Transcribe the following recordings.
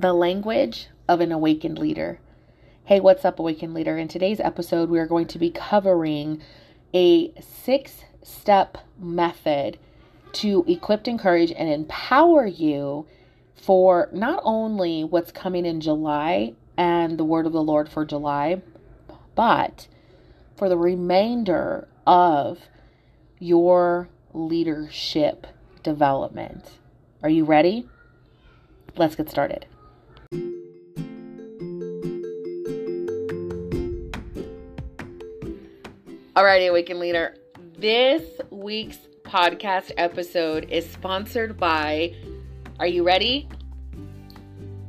the language of an awakened leader. Hey, what's up, awakened leader? In today's episode, we are going to be covering a six step method to equip, encourage, and empower you for not only what's coming in July and the word of the Lord for July, but for the remainder of your leadership development. Are you ready? Let's get started. Alrighty, Awaken Leader. This week's podcast episode is sponsored by, are you ready?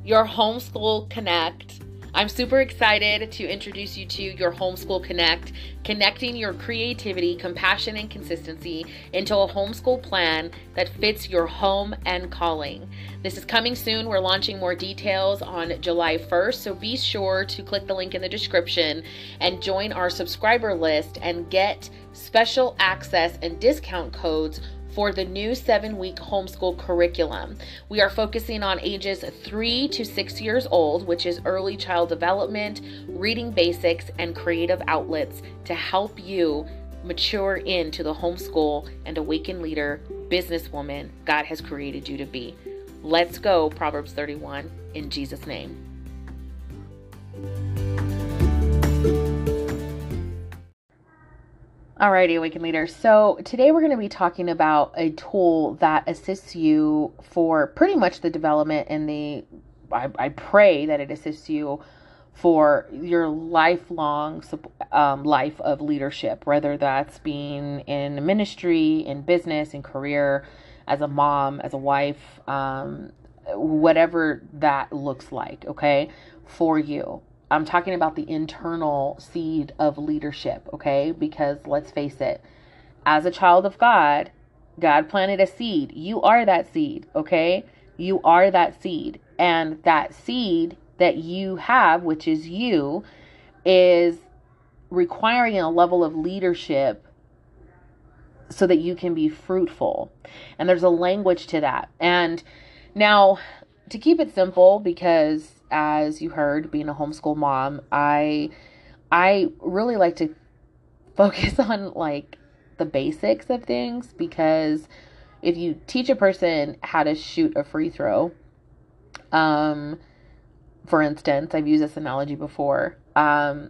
Your Homeschool Connect I'm super excited to introduce you to your Homeschool Connect, connecting your creativity, compassion, and consistency into a homeschool plan that fits your home and calling. This is coming soon. We're launching more details on July 1st, so be sure to click the link in the description and join our subscriber list and get special access and discount codes for the new seven week homeschool curriculum. We are focusing on ages three to six years old, which is early child development, reading basics, and creative outlets to help you mature into the homeschool and awaken leader, businesswoman God has created you to be. Let's go, Proverbs 31, in Jesus' name. Alrighty, Awaken Leader. So today we're going to be talking about a tool that assists you for pretty much the development and the, I, I pray that it assists you for your lifelong um, life of leadership, whether that's being in ministry, in business, in career, as a mom, as a wife, um, whatever that looks like, okay, for you. I'm talking about the internal seed of leadership, okay? Because let's face it, as a child of God, God planted a seed. You are that seed, okay? You are that seed. And that seed that you have, which is you, is requiring a level of leadership so that you can be fruitful. And there's a language to that. And now, to keep it simple, because as you heard, being a homeschool mom, I I really like to focus on like the basics of things because if you teach a person how to shoot a free throw, um, for instance, I've used this analogy before. Um,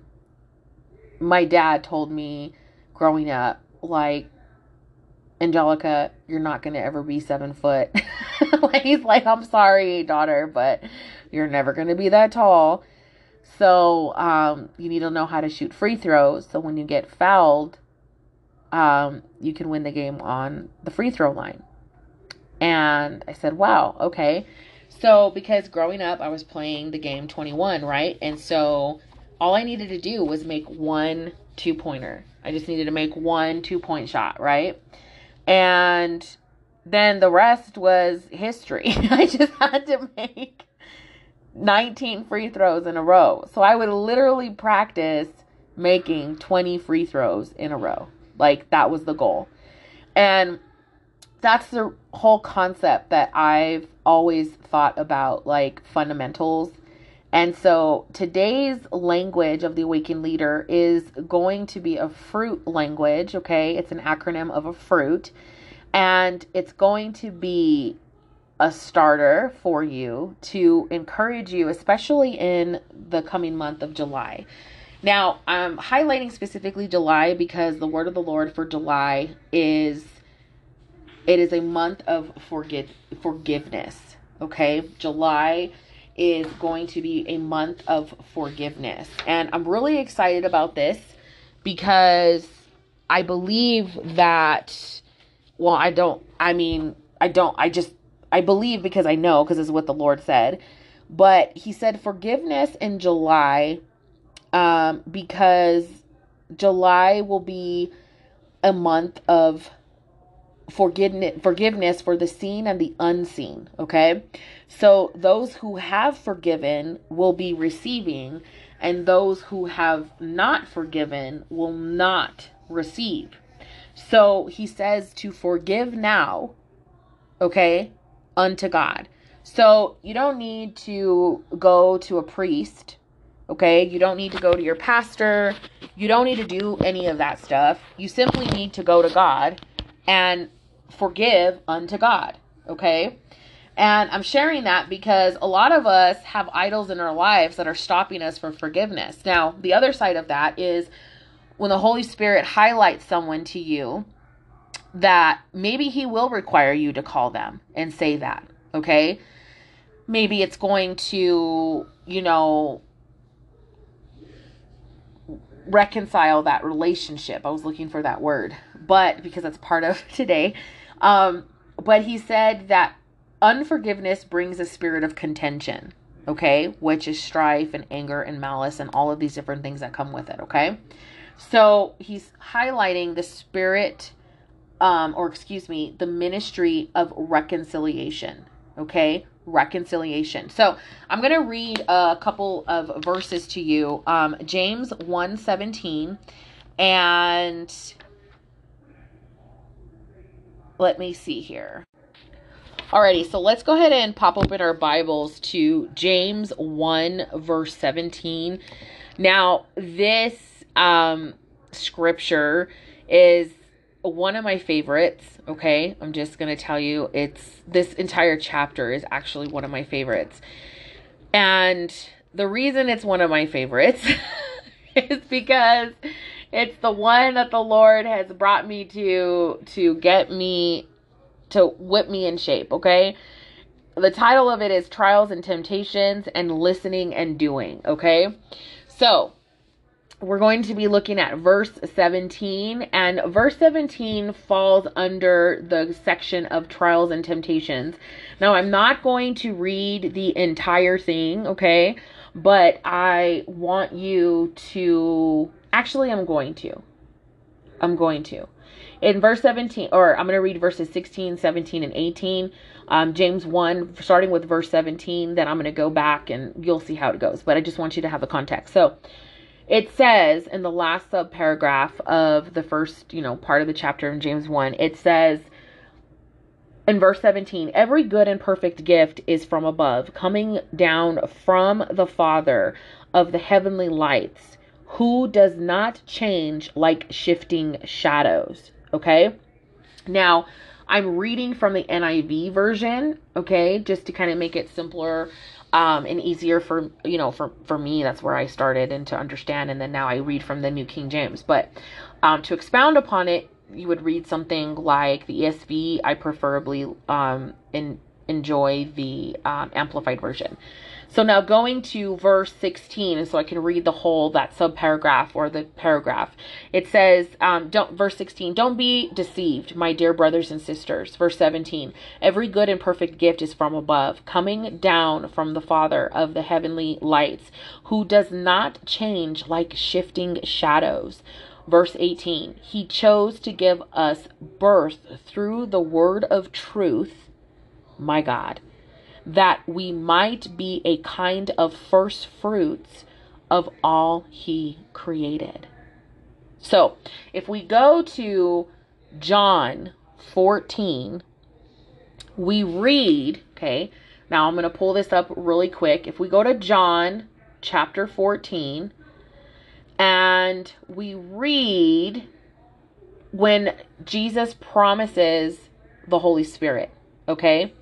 my dad told me growing up, like, Angelica, you're not to ever be seven foot. like, he's like, I'm sorry, daughter, but you're never going to be that tall. So, um, you need to know how to shoot free throws. So, when you get fouled, um, you can win the game on the free throw line. And I said, wow, okay. So, because growing up, I was playing the game 21, right? And so, all I needed to do was make one two pointer. I just needed to make one two point shot, right? And then the rest was history. I just had to make 19 free throws in a row. So I would literally practice making 20 free throws in a row. Like that was the goal. And that's the whole concept that I've always thought about like fundamentals. And so today's language of the awakened leader is going to be a fruit language, okay? It's an acronym of a fruit. And it's going to be a starter for you to encourage you, especially in the coming month of July. Now, I'm highlighting specifically July because the word of the Lord for July is it is a month of forgive forgiveness. Okay? July is going to be a month of forgiveness. And I'm really excited about this because I believe that well, I don't I mean, I don't I just I believe because I know because it's what the Lord said. But he said forgiveness in July um, because July will be a month of forgiveness forgiveness for the seen and the unseen okay? So those who have forgiven will be receiving and those who have not forgiven will not receive. So he says to forgive now okay unto God. So you don't need to go to a priest, okay? You don't need to go to your pastor. You don't need to do any of that stuff. You simply need to go to God and forgive unto God, okay? And I'm sharing that because a lot of us have idols in our lives that are stopping us from forgiveness. Now, the other side of that is when the Holy Spirit highlights someone to you that maybe He will require you to call them and say that, okay? Maybe it's going to, you know, reconcile that relationship. I was looking for that word, but because that's part of today. Um, but he said that unforgiveness brings a spirit of contention, okay, which is strife and anger and malice and all of these different things that come with it, okay? So he's highlighting the spirit, um, or excuse me, the ministry of reconciliation, okay? Reconciliation. So I'm going to read a couple of verses to you. Um, James 1 17 and let me see here. Alrighty, so let's go ahead and pop open our Bibles to James 1, verse 17. Now, this um, scripture is one of my favorites, okay? I'm just going to tell you, it's this entire chapter is actually one of my favorites. And the reason it's one of my favorites is because it's the one that the Lord has brought me to to get me to whip me in shape, okay? The title of it is Trials and Temptations and Listening and Doing, okay? So, we're going to be looking at verse 17, and verse 17 falls under the section of trials and temptations. Now, I'm not going to read the entire thing, okay? But I want you to. Actually, I'm going to. I'm going to in verse 17 or i'm going to read verses 16 17 and 18 um, james 1 starting with verse 17 then i'm going to go back and you'll see how it goes but i just want you to have the context so it says in the last sub paragraph of the first you know part of the chapter in james 1 it says in verse 17 every good and perfect gift is from above coming down from the father of the heavenly lights who does not change like shifting shadows okay? Now, I'm reading from the NIV version, okay, just to kind of make it simpler um, and easier for you know for for me. That's where I started and to understand, and then now I read from the New King James. But um, to expound upon it, you would read something like the ESV. I preferably um, in, enjoy the um, amplified version. So now going to verse 16, and so I can read the whole that subparagraph or the paragraph. It says, um, "Don't." Verse 16, "Don't be deceived, my dear brothers and sisters." Verse 17, "Every good and perfect gift is from above, coming down from the Father of the heavenly lights, who does not change like shifting shadows." Verse 18, He chose to give us birth through the word of truth, my God that we might be a kind of first fruits of all he created. So, if we go to John 14, we read, okay, now I'm going to pull this up really quick. If we go to John chapter 14 and we read when Jesus promises the Holy Spirit, okay?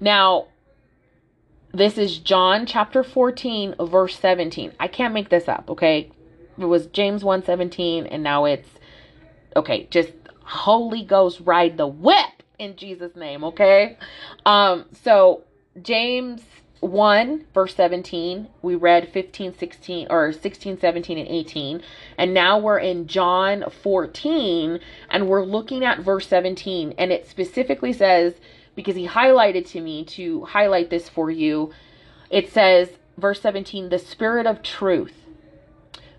Now, this is John chapter 14, verse 17. I can't make this up, okay? It was James 1:17 and now it's okay, just Holy Ghost ride the whip in Jesus name, okay? Um so James 1 verse 17 we read 15 16 or 16 17 and 18 and now we're in john 14 and we're looking at verse 17 and it specifically says because he highlighted to me to highlight this for you. It says, verse 17, the Spirit of truth.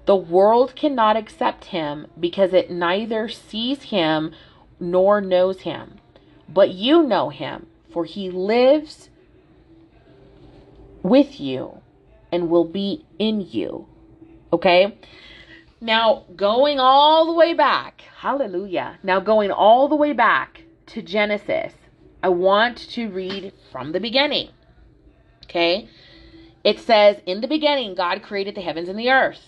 The world cannot accept him because it neither sees him nor knows him. But you know him, for he lives with you and will be in you. Okay? Now, going all the way back, hallelujah. Now, going all the way back to Genesis, I want to read from the beginning. Okay? It says, In the beginning, God created the heavens and the earth.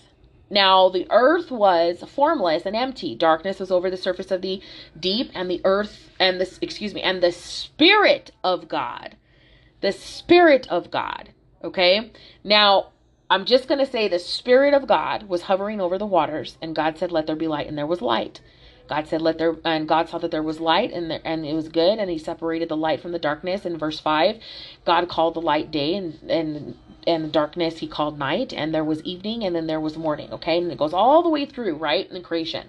Now, the earth was formless and empty. Darkness was over the surface of the deep, and the earth, and this, excuse me, and the Spirit of God, the Spirit of God, okay? Now, I'm just going to say the Spirit of God was hovering over the waters, and God said, Let there be light, and there was light. God said, "Let there," and God saw that there was light, and there, and it was good, and He separated the light from the darkness. In verse five, God called the light day, and and and the darkness He called night, and there was evening, and then there was morning. Okay, and it goes all the way through, right, in the creation.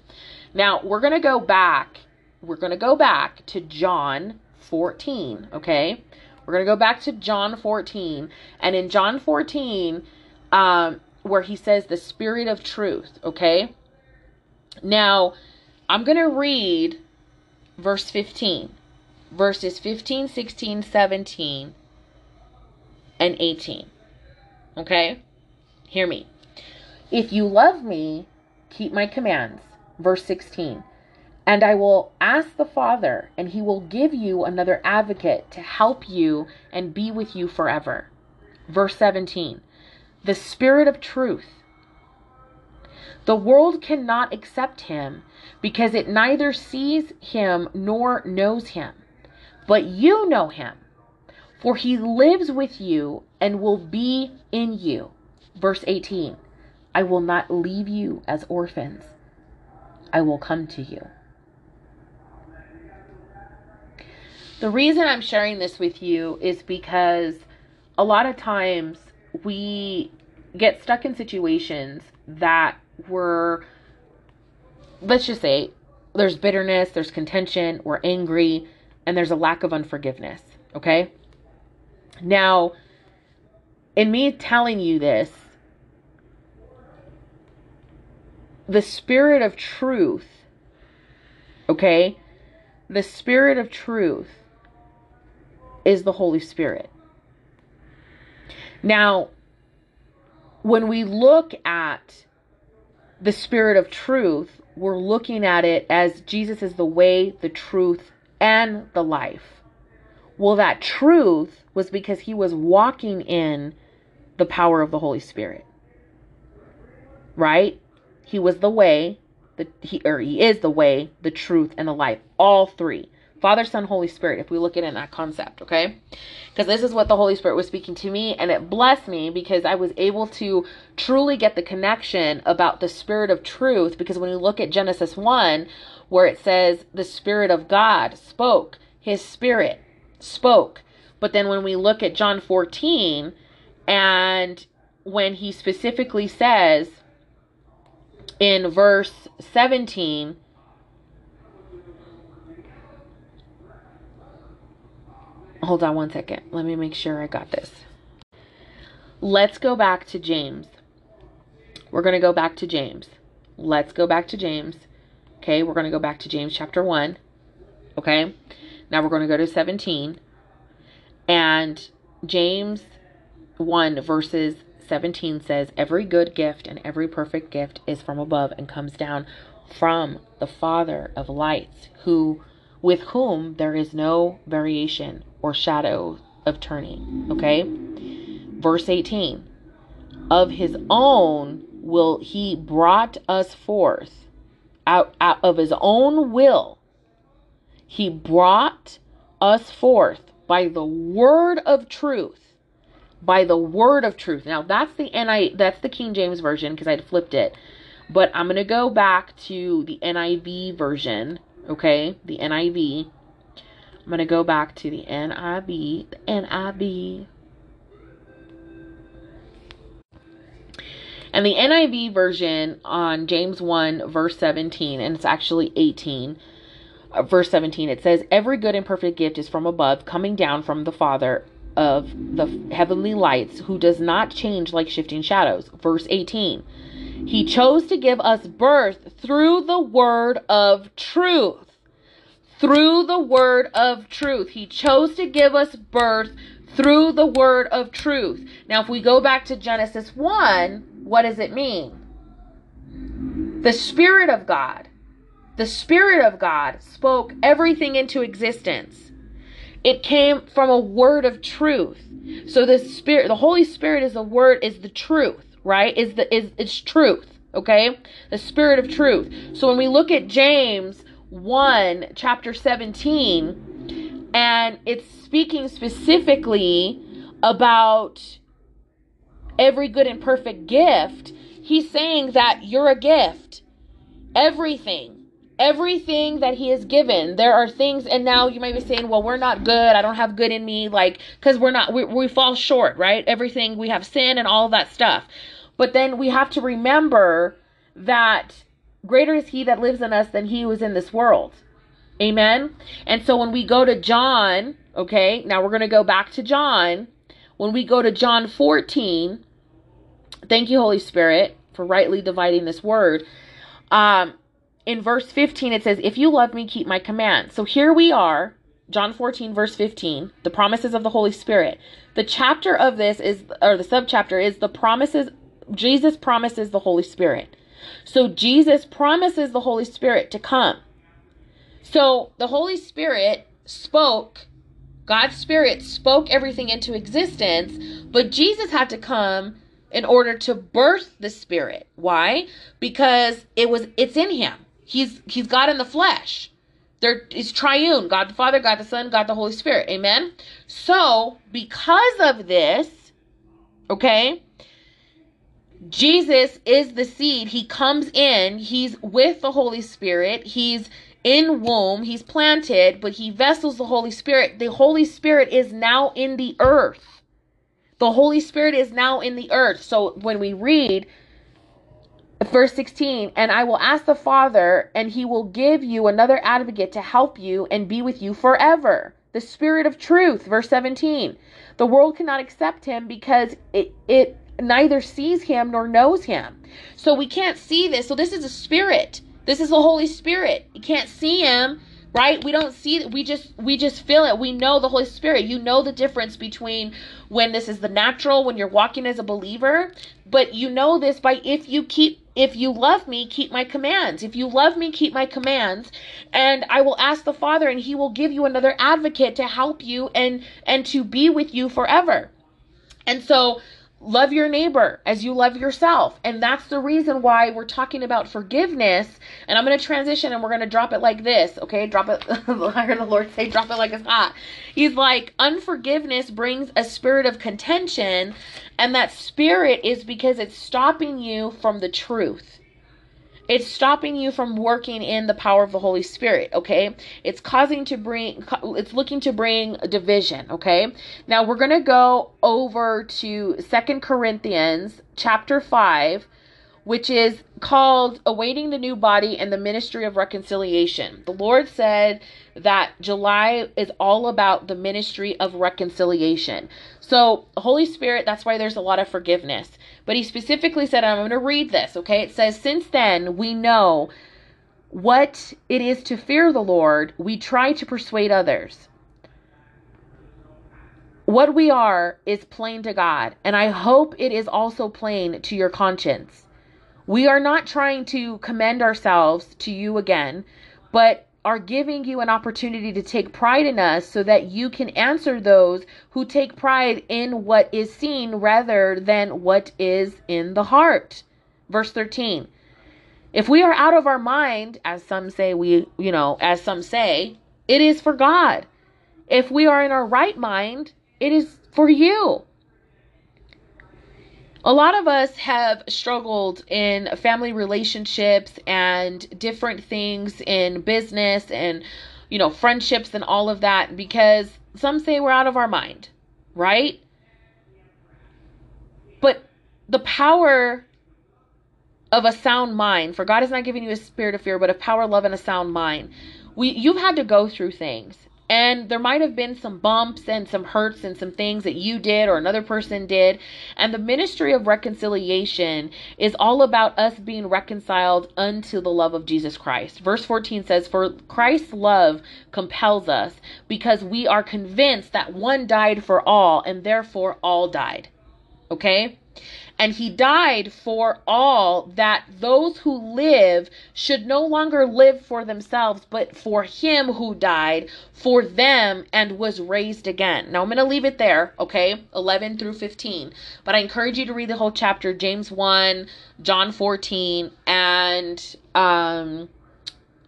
Now we're gonna go back. We're gonna go back to John 14. Okay, we're gonna go back to John 14, and in John 14, um, where He says the Spirit of Truth. Okay, now I'm going to read verse 15, verses 15, 16, 17, and 18. Okay? Hear me. If you love me, keep my commands. Verse 16. And I will ask the Father, and he will give you another advocate to help you and be with you forever. Verse 17. The Spirit of truth the world cannot accept him because it neither sees him nor knows him. But you know him, for he lives with you and will be in you. Verse 18 I will not leave you as orphans, I will come to you. The reason I'm sharing this with you is because a lot of times we get stuck in situations that we're let's just say there's bitterness, there's contention, we're angry, and there's a lack of unforgiveness. Okay? Now, in me telling you this, the spirit of truth, okay? The spirit of truth is the Holy Spirit. Now, when we look at the spirit of truth, we're looking at it as Jesus is the way, the truth, and the life. Well, that truth was because he was walking in the power of the Holy Spirit. Right? He was the way, the he or he is the way, the truth, and the life. All three. Father, Son, Holy Spirit, if we look at it in that concept, okay? Because this is what the Holy Spirit was speaking to me, and it blessed me because I was able to truly get the connection about the Spirit of truth. Because when you look at Genesis 1, where it says the Spirit of God spoke, His Spirit spoke. But then when we look at John 14, and when he specifically says in verse 17, Hold on one second. Let me make sure I got this. Let's go back to James. We're going to go back to James. Let's go back to James. Okay, we're going to go back to James chapter 1. Okay, now we're going to go to 17. And James 1 verses 17 says, Every good gift and every perfect gift is from above and comes down from the Father of lights, who with whom there is no variation or shadow of turning. Okay? Verse 18 Of his own will he brought us forth, out, out of his own will, he brought us forth by the word of truth. By the word of truth. Now that's the NI that's the King James version because I'd flipped it. But I'm gonna go back to the NIV version, okay? The NIV I'm going to go back to the NIV, the NIV. And the NIV version on James 1, verse 17, and it's actually 18, uh, verse 17, it says, Every good and perfect gift is from above, coming down from the Father of the heavenly lights, who does not change like shifting shadows. Verse 18, He chose to give us birth through the word of truth through the word of truth. He chose to give us birth through the word of truth. Now, if we go back to Genesis 1, what does it mean? The Spirit of God, the Spirit of God spoke everything into existence. It came from a word of truth. So the spirit, the Holy Spirit is a word, is the truth, right? Is the is it's truth. Okay? The spirit of truth. So when we look at James 1, chapter 17, and it's speaking specifically about every good and perfect gift, he's saying that you're a gift. Everything everything that he has given. There are things and now you might be saying well we're not good. I don't have good in me like because we're not we, we fall short right? Everything we have sin and all that stuff. But then we have to remember that greater is he that lives in us than he who is in this world. Amen? And so when we go to john okay now we're going to go back to john. When we go to john 14 thank you holy spirit for rightly dividing this word. Um in verse 15, it says, If you love me, keep my commands. So here we are, John 14, verse 15, the promises of the Holy Spirit. The chapter of this is, or the subchapter is the promises, Jesus promises the Holy Spirit. So Jesus promises the Holy Spirit to come. So the Holy Spirit spoke, God's Spirit spoke everything into existence, but Jesus had to come in order to birth the Spirit. Why? Because it was it's in him. He's he's God in the flesh. There is triune, God the Father, God the Son, God the Holy Spirit. Amen. So, because of this, okay, Jesus is the seed. He comes in, he's with the Holy Spirit. He's in womb, he's planted, but he vessels the Holy Spirit. The Holy Spirit is now in the earth. The Holy Spirit is now in the earth. So when we read verse 16 and i will ask the father and he will give you another advocate to help you and be with you forever. The spirit of truth verse 17 the world cannot accept him because it, it neither sees him nor knows him. So we can't see this. So this is a spirit. This is the holy spirit. You can't see him right we don't see we just we just feel it we know the holy spirit you know the difference between when this is the natural when you're walking as a believer but you know this by if you keep if you love me, keep my commands. If you love me, keep my commands. And I will ask the Father, and he will give you another advocate to help you and and to be with you forever. And so love your neighbor as you love yourself. And that's the reason why we're talking about forgiveness. And I'm going to transition and we're going to drop it like this. Okay. Drop it. I heard the Lord say, drop it like it's hot. He's like, unforgiveness brings a spirit of contention and that spirit is because it's stopping you from the truth. It's stopping you from working in the power of the Holy Spirit, okay? It's causing to bring, it's looking to bring division, okay? Now we're going to go over to Second Corinthians chapter 5, which is called Awaiting the New Body and the Ministry of Reconciliation. The Lord said that July is all about the ministry of reconciliation. So, Holy Spirit, that's why there's a lot of forgiveness. But he specifically said, I'm going to read this, okay? It says, Since then we know what it is to fear the Lord, we try to persuade others. What we are is plain to God, and I hope it is also plain to your conscience. We are not trying to commend ourselves to you again, but are giving you an opportunity to take pride in us so that you can answer those who take pride in what is seen rather than what is in the heart. Verse 13. If we are out of our mind, as some say we, you know, as some say, it is for God. If we are in our right mind, it is for you a lot of us have struggled in family relationships and different things in business and you know friendships and all of that because some say we're out of our mind right? But the power of a sound mind for god is not giving you a spirit of fear but a power love and a sound mind. We you've had to go through things and there might have been some bumps and some hurts and some things that you did or another person did. And the ministry of reconciliation is all about us being reconciled unto the love of Jesus Christ. Verse 14 says, For Christ's love compels us because we are convinced that one died for all and therefore all died. Okay? And he died for all that those who live should no longer live for themselves, but for him who died for them and was raised again. Now I'm going to leave it there, okay? 11 through 15. But I encourage you to read the whole chapter James 1, John 14, and um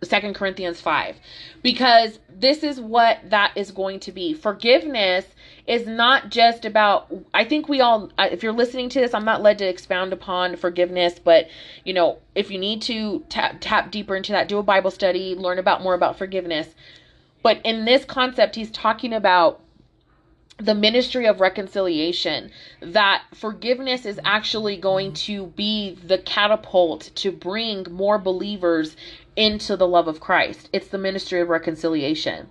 Second Corinthians 5 because this is what that is going to be. Forgiveness is not just about I think we all uh, if you're listening to this I'm not led to expound upon forgiveness, but you know, if you need to tap tap deeper into that, do a Bible study, learn about more about forgiveness. But in this concept he's talking about the ministry of reconciliation that forgiveness is actually going to be the catapult to bring more believers into the love of Christ. It's the ministry of reconciliation.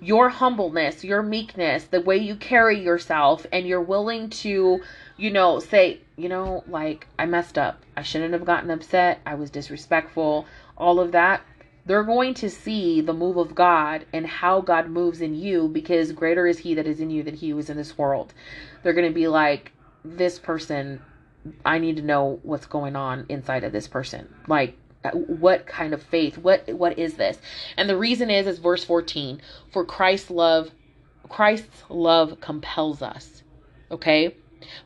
Your humbleness, your meekness, the way you carry yourself, and you're willing to, you know, say, you know, like, I messed up. I shouldn't have gotten upset. I was disrespectful. All of that. They're going to see the move of God and how God moves in you because greater is He that is in you than He who is in this world. They're going to be like, this person, I need to know what's going on inside of this person. Like, Uh, what kind of faith what what is this? And the reason is is verse 14 for christ's love christ's love compels us okay?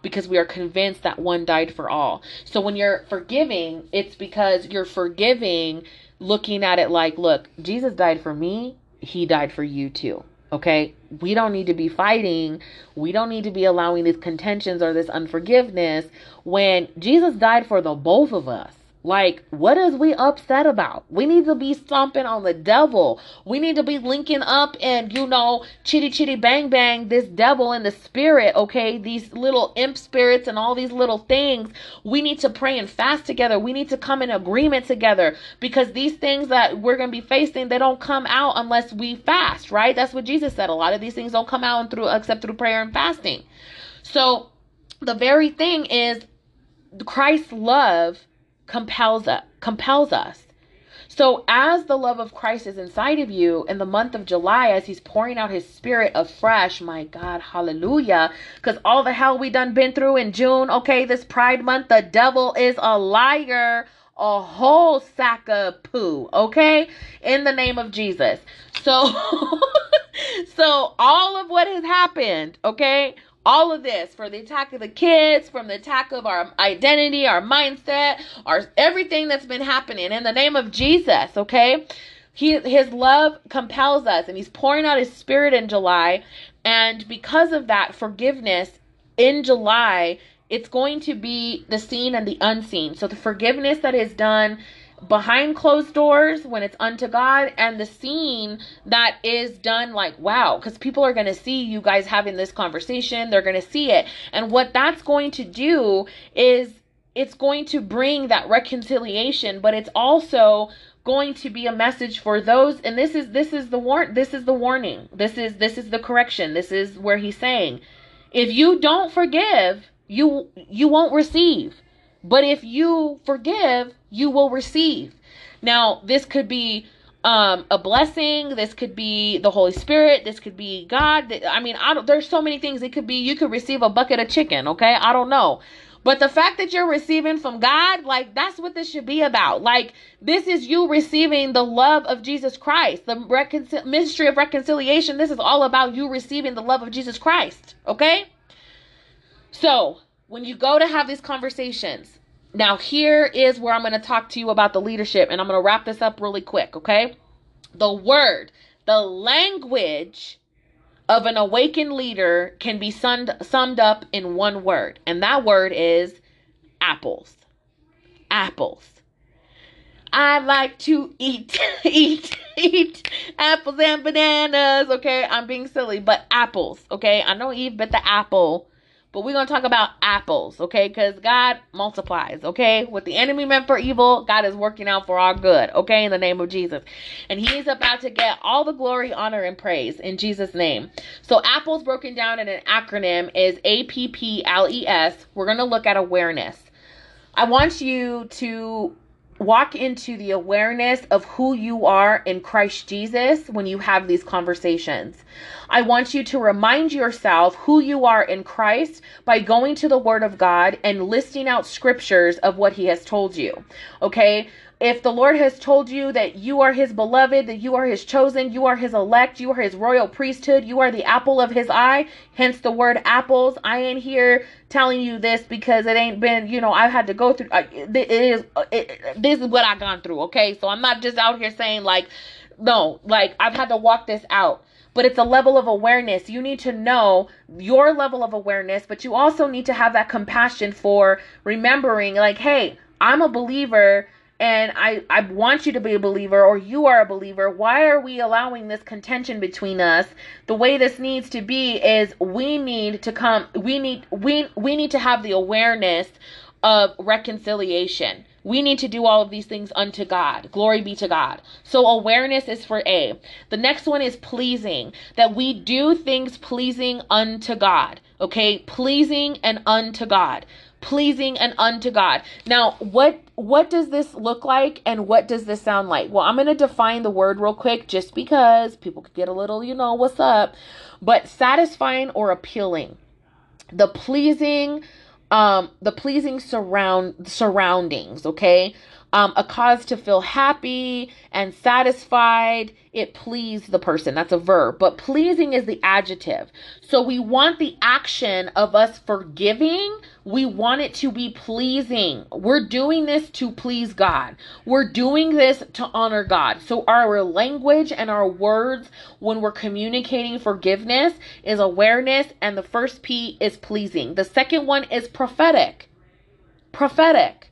Because we are convinced that one died for all. So when you're forgiving it's because you're forgiving looking at it like look jesus died for me he died for you too okay? We don't need to be fighting. We don't need to be allowing these contentions or this unforgiveness when jesus died for the both of us like, what is we upset about? We need to be stomping on the devil. We need to be linking up and, you know, chitty chitty bang bang this devil and the spirit, okay? These little imp spirits and all these little things. We need to pray and fast together. We need to come in agreement together because these things that we're going to be facing, they don't come out unless we fast, right? That's what Jesus said. A lot of these things don't come out through except through prayer and fasting. So, the very thing is Christ's love compels compels us. So as the love of Christ is inside of you in the month of July, as he's pouring out his spirit afresh, my God, hallelujah. Because all the hell we done been through in June, okay, this pride month, the devil is a liar. A whole sack of poo, okay? In the name of Jesus. So so all of what has happened, okay? All of this for the attack of the kids, from the attack of our identity, our mindset, our everything that's been happening in the name of Jesus, okay? He his love compels us and he's pouring out his spirit in July and because of that forgiveness in July it's going to be the seen and the unseen. So the forgiveness that is done behind closed doors when it's unto God and the seen that is done like wow because people are going to see you guys having this conversation they're going to see it. And what that's going to do is it's going to bring that reconciliation but it's also going to be a message for those and this is this is the warn this is the warning. This is this is the correction. This is where he's saying if you don't forgive you you won't receive. But if you forgive you will receive. Now, this could be um a blessing this could be the holy spirit this could be god i mean i don't there's so many things. It could be you could receive a bucket of chicken okay? I don't know. But the fact that you're receiving from god like that's what this should be about. Like this is you receiving the love of jesus christ the reconcil- ministry of reconciliation. This is all about you receiving the love of jesus christ okay? So when you go to have these conversations now, here is where I'm going to talk to you about the leadership, and I'm going to wrap this up really quick, okay? The word, the language of an awakened leader can be summed, summed up in one word, and that word is apples. Apples. I like to eat, eat, eat apples and bananas. Okay, I'm being silly, but apples. Okay, I know Eve bit the apple but we're going to talk about apples, okay? Because God multiplies, okay? What the enemy meant for evil, God is working out for our good, okay? In the name of Jesus. And He is about to get all the glory, honor, and praise in Jesus' name. So, apples broken down in an acronym is A P P L E S. We're going to look at awareness. I want you to walk into the awareness of who you are in Christ Jesus when you have these conversations. I want you to remind yourself who you are in Christ by going to the Word of God and listing out scriptures of what He has told you. Okay? If the Lord has told you that you are his beloved, that you are his chosen, you are his elect, you are his royal priesthood, you are the apple of his eye, hence the word apples. I ain't here telling you this because it ain't been, you know, I've had to go through, it is, uh, it, this is what I've gone through, okay? So I'm not just out here saying, like, no, like, I've had to walk this out but it's a level of awareness. You need to know your level of awareness, but you also need to have that compassion for remembering, like, hey, I'm a believer and I, I want you to be a believer or you are a believer. Why are we allowing this contention between us? The way this needs to be is we need to come we need we we need to have the awareness of reconciliation. We need to do all of these things unto God. Glory be to God. So awareness is for A. The next one is pleasing. That we do things pleasing unto God. Okay? Pleasing and unto God pleasing and unto God. Now, what what does this look like and what does this sound like? Well, I'm going to define the word real quick just because people could get a little, you know, what's up. But satisfying or appealing. The pleasing um the pleasing surround surroundings, okay? Um, a cause to feel happy and satisfied. It pleased the person. That's a verb. But pleasing is the adjective. So we want the action of us forgiving. We want it to be pleasing. We're doing this to please God. We're doing this to honor God. So our language and our words when we're communicating forgiveness is awareness. And the first P is pleasing. The second one is prophetic. Prophetic.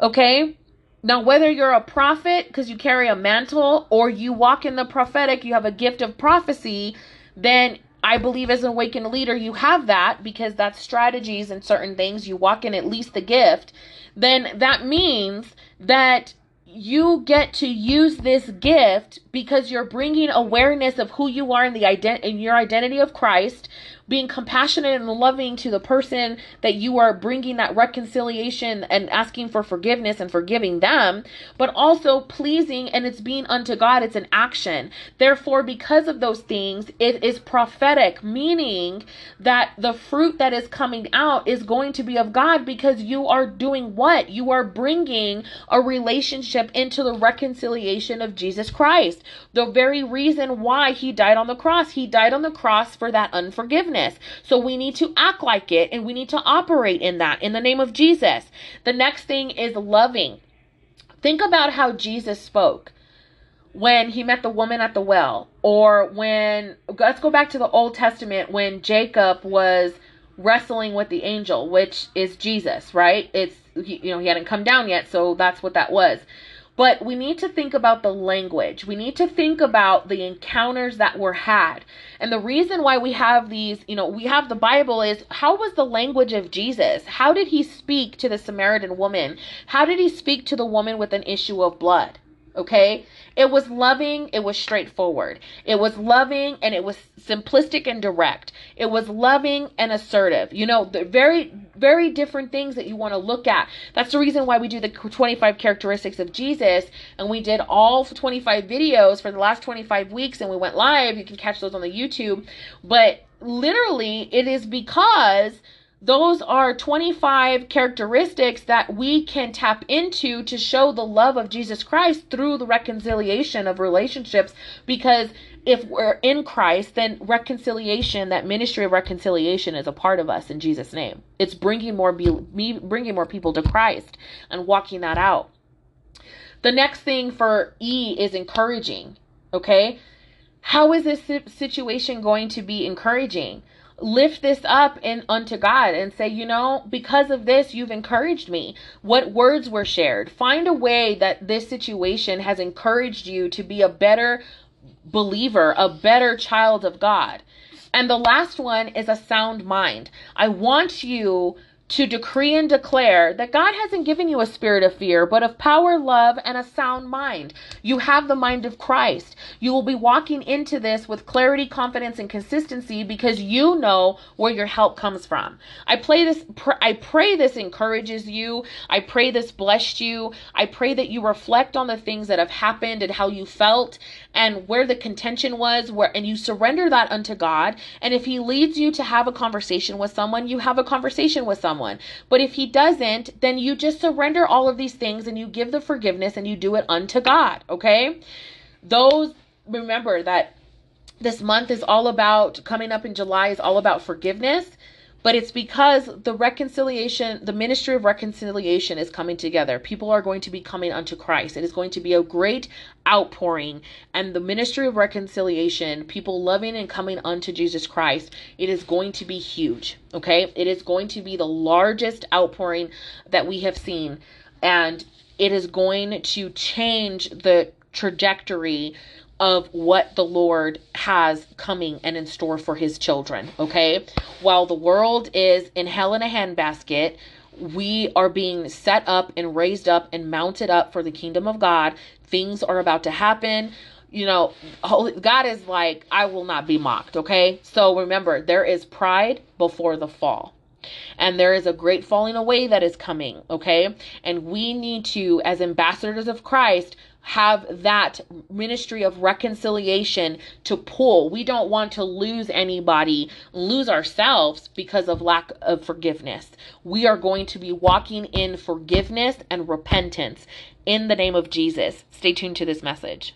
Okay? Now, whether you're a prophet because you carry a mantle or you walk in the prophetic, you have a gift of prophecy, then I believe as an awakened leader, you have that because that's strategies and certain things. You walk in at least the gift. Then that means that you get to use this gift because you're bringing awareness of who you are in the ident- in your identity of Christ, being compassionate and loving to the person that you are bringing that reconciliation and asking for forgiveness and forgiving them, but also pleasing and it's being unto God. It's an action. Therefore, because of those things, it is prophetic, meaning that the fruit that is coming out is going to be of God because you are doing what? You are bringing a relationship into the reconciliation of Jesus Christ. The very reason why he died on the cross, he died on the cross for that unforgiveness. So we need to act like it and we need to operate in that in the name of Jesus. The next thing is loving. Think about how Jesus spoke when he met the woman at the well, or when, let's go back to the Old Testament when Jacob was wrestling with the angel, which is Jesus, right? It's, you know, he hadn't come down yet, so that's what that was. But we need to think about the language. We need to think about the encounters that were had. And the reason why we have these, you know, we have the Bible is how was the language of Jesus? How did he speak to the Samaritan woman? How did he speak to the woman with an issue of blood? Okay? It was loving, it was straightforward. It was loving and it was simplistic and direct. It was loving and assertive. You know, the very very different things that you want to look at. That's the reason why we do the 25 characteristics of Jesus and we did all 25 videos for the last 25 weeks and we went live. You can catch those on the YouTube. But literally, it is because those are 25 characteristics that we can tap into to show the love of Jesus Christ through the reconciliation of relationships. Because if we're in Christ, then reconciliation, that ministry of reconciliation, is a part of us in Jesus' name. It's bringing more bringing more people to Christ and walking that out. The next thing for E is encouraging. Okay, how is this situation going to be encouraging? lift this up and unto God and say, you know, because of this, you've encouraged me. What words were shared? Find a way that this situation has encouraged you to be a better believer, a better child of God. And the last one is a sound mind. I want you to decree and declare that God hasn't given you a spirit of fear, but of power, love, and a sound mind. You have the mind of Christ. You will be walking into this with clarity, confidence, and consistency because you know where your help comes from. I play this pr- I pray this encourages you. I pray this blessed you. I pray that you reflect on the things that have happened and how you felt and where the contention was where and you surrender that unto God. And if he leads you to have a conversation with someone, you have a conversation with someone. But if he doesn't, then you just surrender all of these things and you give the forgiveness and you do it unto God, okay? Those, remember that this month is all about, coming up in July is all about forgiveness but it's because the reconciliation, the ministry of reconciliation is coming together. People are going to be coming unto Christ. It is going to be a great outpouring. And the ministry of reconciliation, people loving and coming unto Jesus Christ, it is going to be huge. Okay. It is going to be the largest outpouring that we have seen. And it is going to change the trajectory of what the Lord has coming and in store for his children. Okay. While the world is in hell in a handbasket, we are being set up and raised up and mounted up for the kingdom of God. Things are about to happen. You know, God is like, I will not be mocked. Okay. So remember, there is pride before the fall. And there is a great falling away that is coming, okay? And we need to, as ambassadors of Christ, have that ministry of reconciliation to pull. We don't want to lose anybody, lose ourselves because of lack of forgiveness. We are going to be walking in forgiveness and repentance in the name of Jesus. Stay tuned to this message.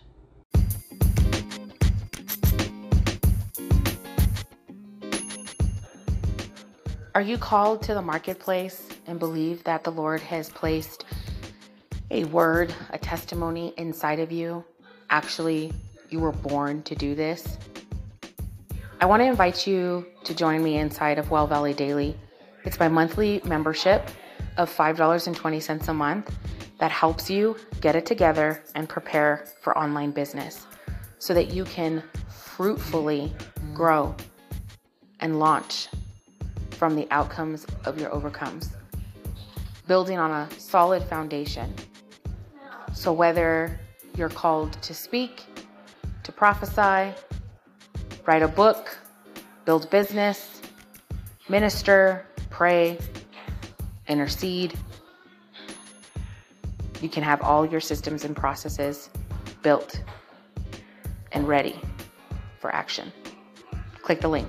Are you called to the marketplace and believe that the Lord has placed a word, a testimony inside of you? Actually, you were born to do this. I want to invite you to join me inside of Well Valley Daily. It's my monthly membership of $5.20 a month that helps you get it together and prepare for online business so that you can fruitfully grow and launch from the outcomes of your overcomes, building on a solid foundation. So, whether you're called to speak, to prophesy, write a book, build business, minister, pray, intercede, you can have all your systems and processes built and ready for action. Click the link.